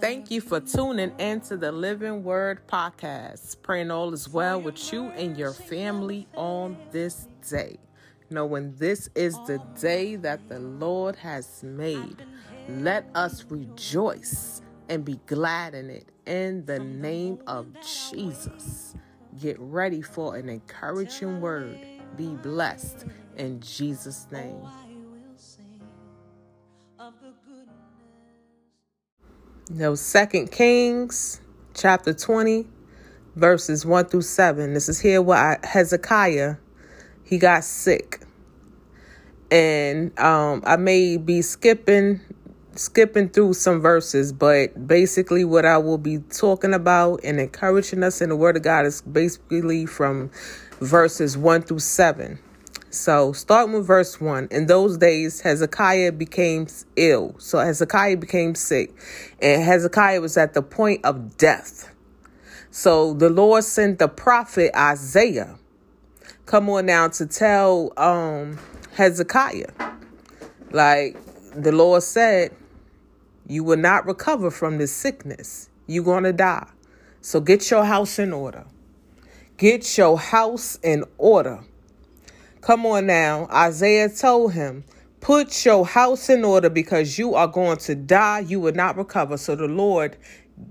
Thank you for tuning into the Living Word podcast. Praying all is well with you and your family on this day. Knowing this is the day that the Lord has made. Let us rejoice and be glad in it in the name of Jesus. Get ready for an encouraging word. Be blessed in Jesus' name. No, Second Kings chapter 20, verses 1 through 7. This is here where Hezekiah he got sick. And um, I may be skipping skipping through some verses, but basically what I will be talking about and encouraging us in the word of God is basically from verses 1 through 7. So, starting with verse 1. In those days, Hezekiah became ill. So, Hezekiah became sick. And Hezekiah was at the point of death. So, the Lord sent the prophet Isaiah. Come on now to tell um, Hezekiah. Like the Lord said, you will not recover from this sickness. You're going to die. So, get your house in order. Get your house in order. Come on now. Isaiah told him, Put your house in order because you are going to die. You will not recover. So the Lord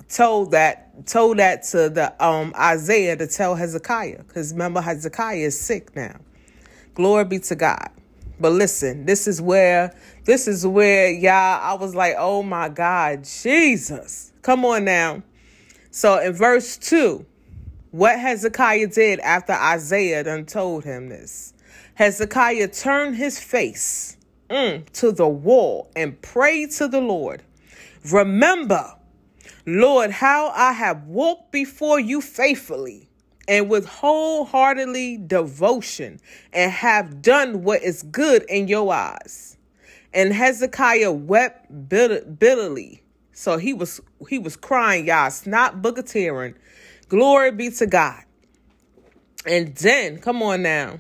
told that told that to the um Isaiah to tell Hezekiah. Because remember, Hezekiah is sick now. Glory be to God. But listen, this is where this is where y'all I was like, oh my God, Jesus. Come on now. So in verse 2, what Hezekiah did after Isaiah done told him this. Hezekiah turned his face mm, to the wall and prayed to the Lord. Remember, Lord, how I have walked before you faithfully and with wholeheartedly devotion and have done what is good in your eyes. And Hezekiah wept bitterly. So he was he was crying, y'all, not booger tearing. Glory be to God. And then, come on now.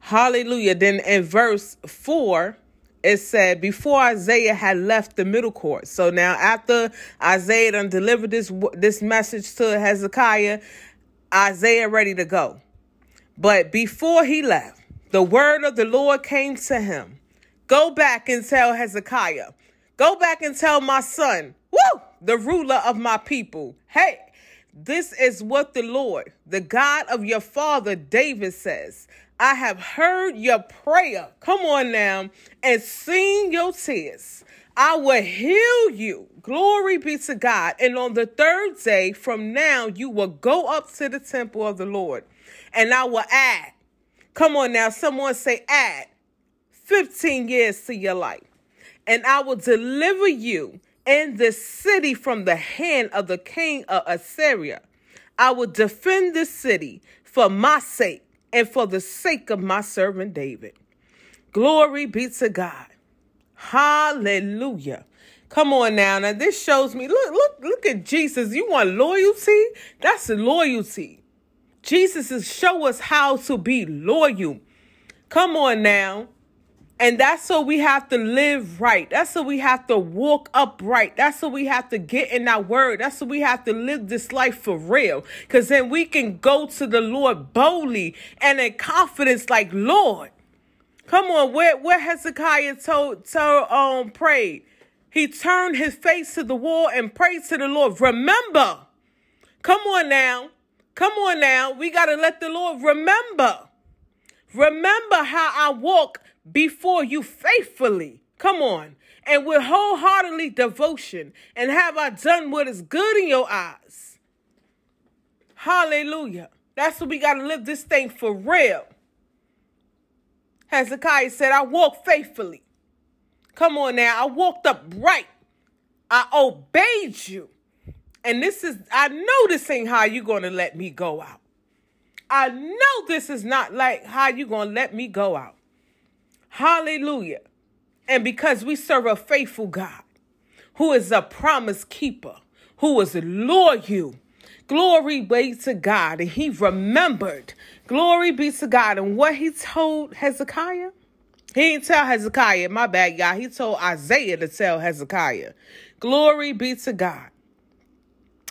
Hallelujah. Then in verse 4, it said, before Isaiah had left the middle court. So now after Isaiah done delivered this, this message to Hezekiah, Isaiah ready to go. But before he left, the word of the Lord came to him. Go back and tell Hezekiah. Go back and tell my son, woo, the ruler of my people. Hey, this is what the Lord, the God of your father David says. I have heard your prayer. Come on now. And seen your tears. I will heal you. Glory be to God. And on the third day from now, you will go up to the temple of the Lord. And I will add, come on now, someone say, add 15 years to your life. And I will deliver you in this city from the hand of the king of Assyria. I will defend this city for my sake and for the sake of my servant David. Glory be to God. Hallelujah. Come on now. Now this shows me look look look at Jesus. You want loyalty? That's loyalty. Jesus is show us how to be loyal. Come on now. And that's so we have to live right. That's so we have to walk upright. That's so we have to get in our word. That's so we have to live this life for real. Because then we can go to the Lord boldly and in confidence, like, Lord, come on, where, where Hezekiah told, told um prayed. He turned his face to the wall and prayed to the Lord. Remember. Come on now. Come on now. We got to let the Lord remember. Remember how I walk before you faithfully. Come on. And with wholeheartedly devotion. And have I done what is good in your eyes? Hallelujah. That's what we got to live this thing for real. Hezekiah said, I walked faithfully. Come on now. I walked upright. I obeyed you. And this is, I know this ain't how you're going to let me go out. I know this is not like how you're going to let me go out. Hallelujah. And because we serve a faithful God who is a promise keeper, who is loyal, glory be to God. And he remembered, glory be to God. And what he told Hezekiah, he didn't tell Hezekiah, my bad, y'all. He told Isaiah to tell Hezekiah. Glory be to God.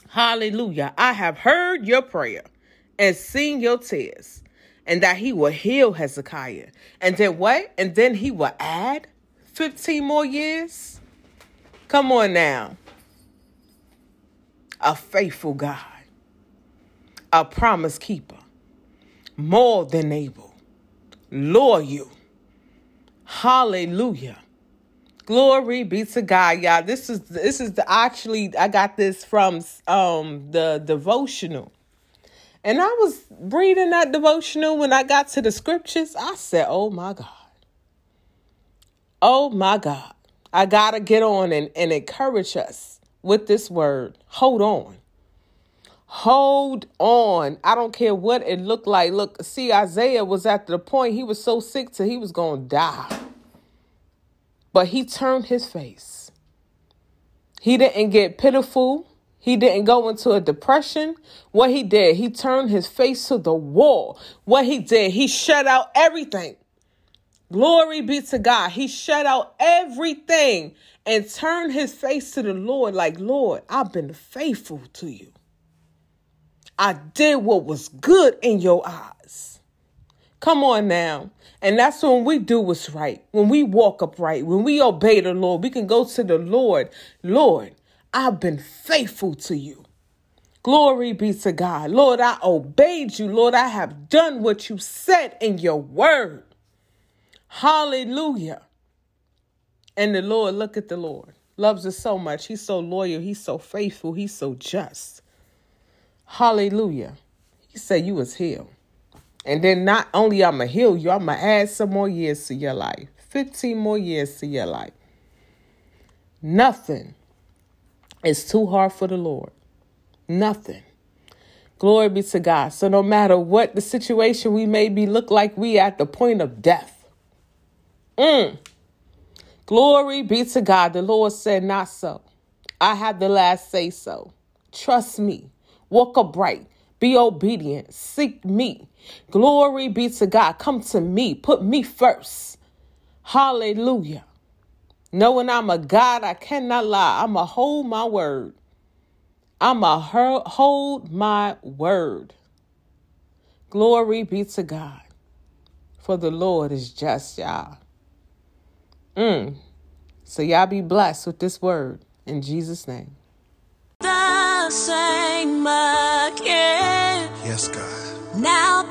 Hallelujah. I have heard your prayer and seen your tears, and that he will heal Hezekiah. And then what? And then he will add 15 more years? Come on now. A faithful God, a promise keeper, more than able, loyal. Hallelujah. Glory be to God, y'all. This is this is the actually I got this from um the devotional. And I was reading that devotional when I got to the scriptures. I said, "Oh my God. Oh my God. I got to get on and, and encourage us with this word. Hold on. Hold on. I don't care what it looked like. Look, see, Isaiah was at the point he was so sick till he was going to die. But he turned his face. He didn't get pitiful. He didn't go into a depression. What he did, he turned his face to the wall. What he did, he shut out everything. Glory be to God. He shut out everything and turned his face to the Lord, like, Lord, I've been faithful to you. I did what was good in your eyes. Come on now. And that's when we do what's right, when we walk upright, when we obey the Lord, we can go to the Lord, Lord, I've been faithful to you. Glory be to God. Lord, I obeyed you. Lord, I have done what you said in your word. Hallelujah. And the Lord, look at the Lord, loves us so much. He's so loyal. He's so faithful. He's so just. Hallelujah. He said you was healed. And then not only I'm going to heal you, I'm going to add some more years to your life. 15 more years to your life. Nothing is too hard for the Lord. Nothing. Glory be to God. So no matter what the situation we may be, look like we at the point of death. Mm. Glory be to God. The Lord said, Not so. I have the last say so. Trust me. Walk upright. Be obedient. Seek me. Glory be to God. Come to me. Put me first. Hallelujah. Knowing I'm a God, I cannot lie. I'm a hold my word. I'm a hold my word. Glory be to God. For the Lord is just, y'all. Mm. So y'all be blessed with this word in Jesus' name. The same again. Yes, God. Now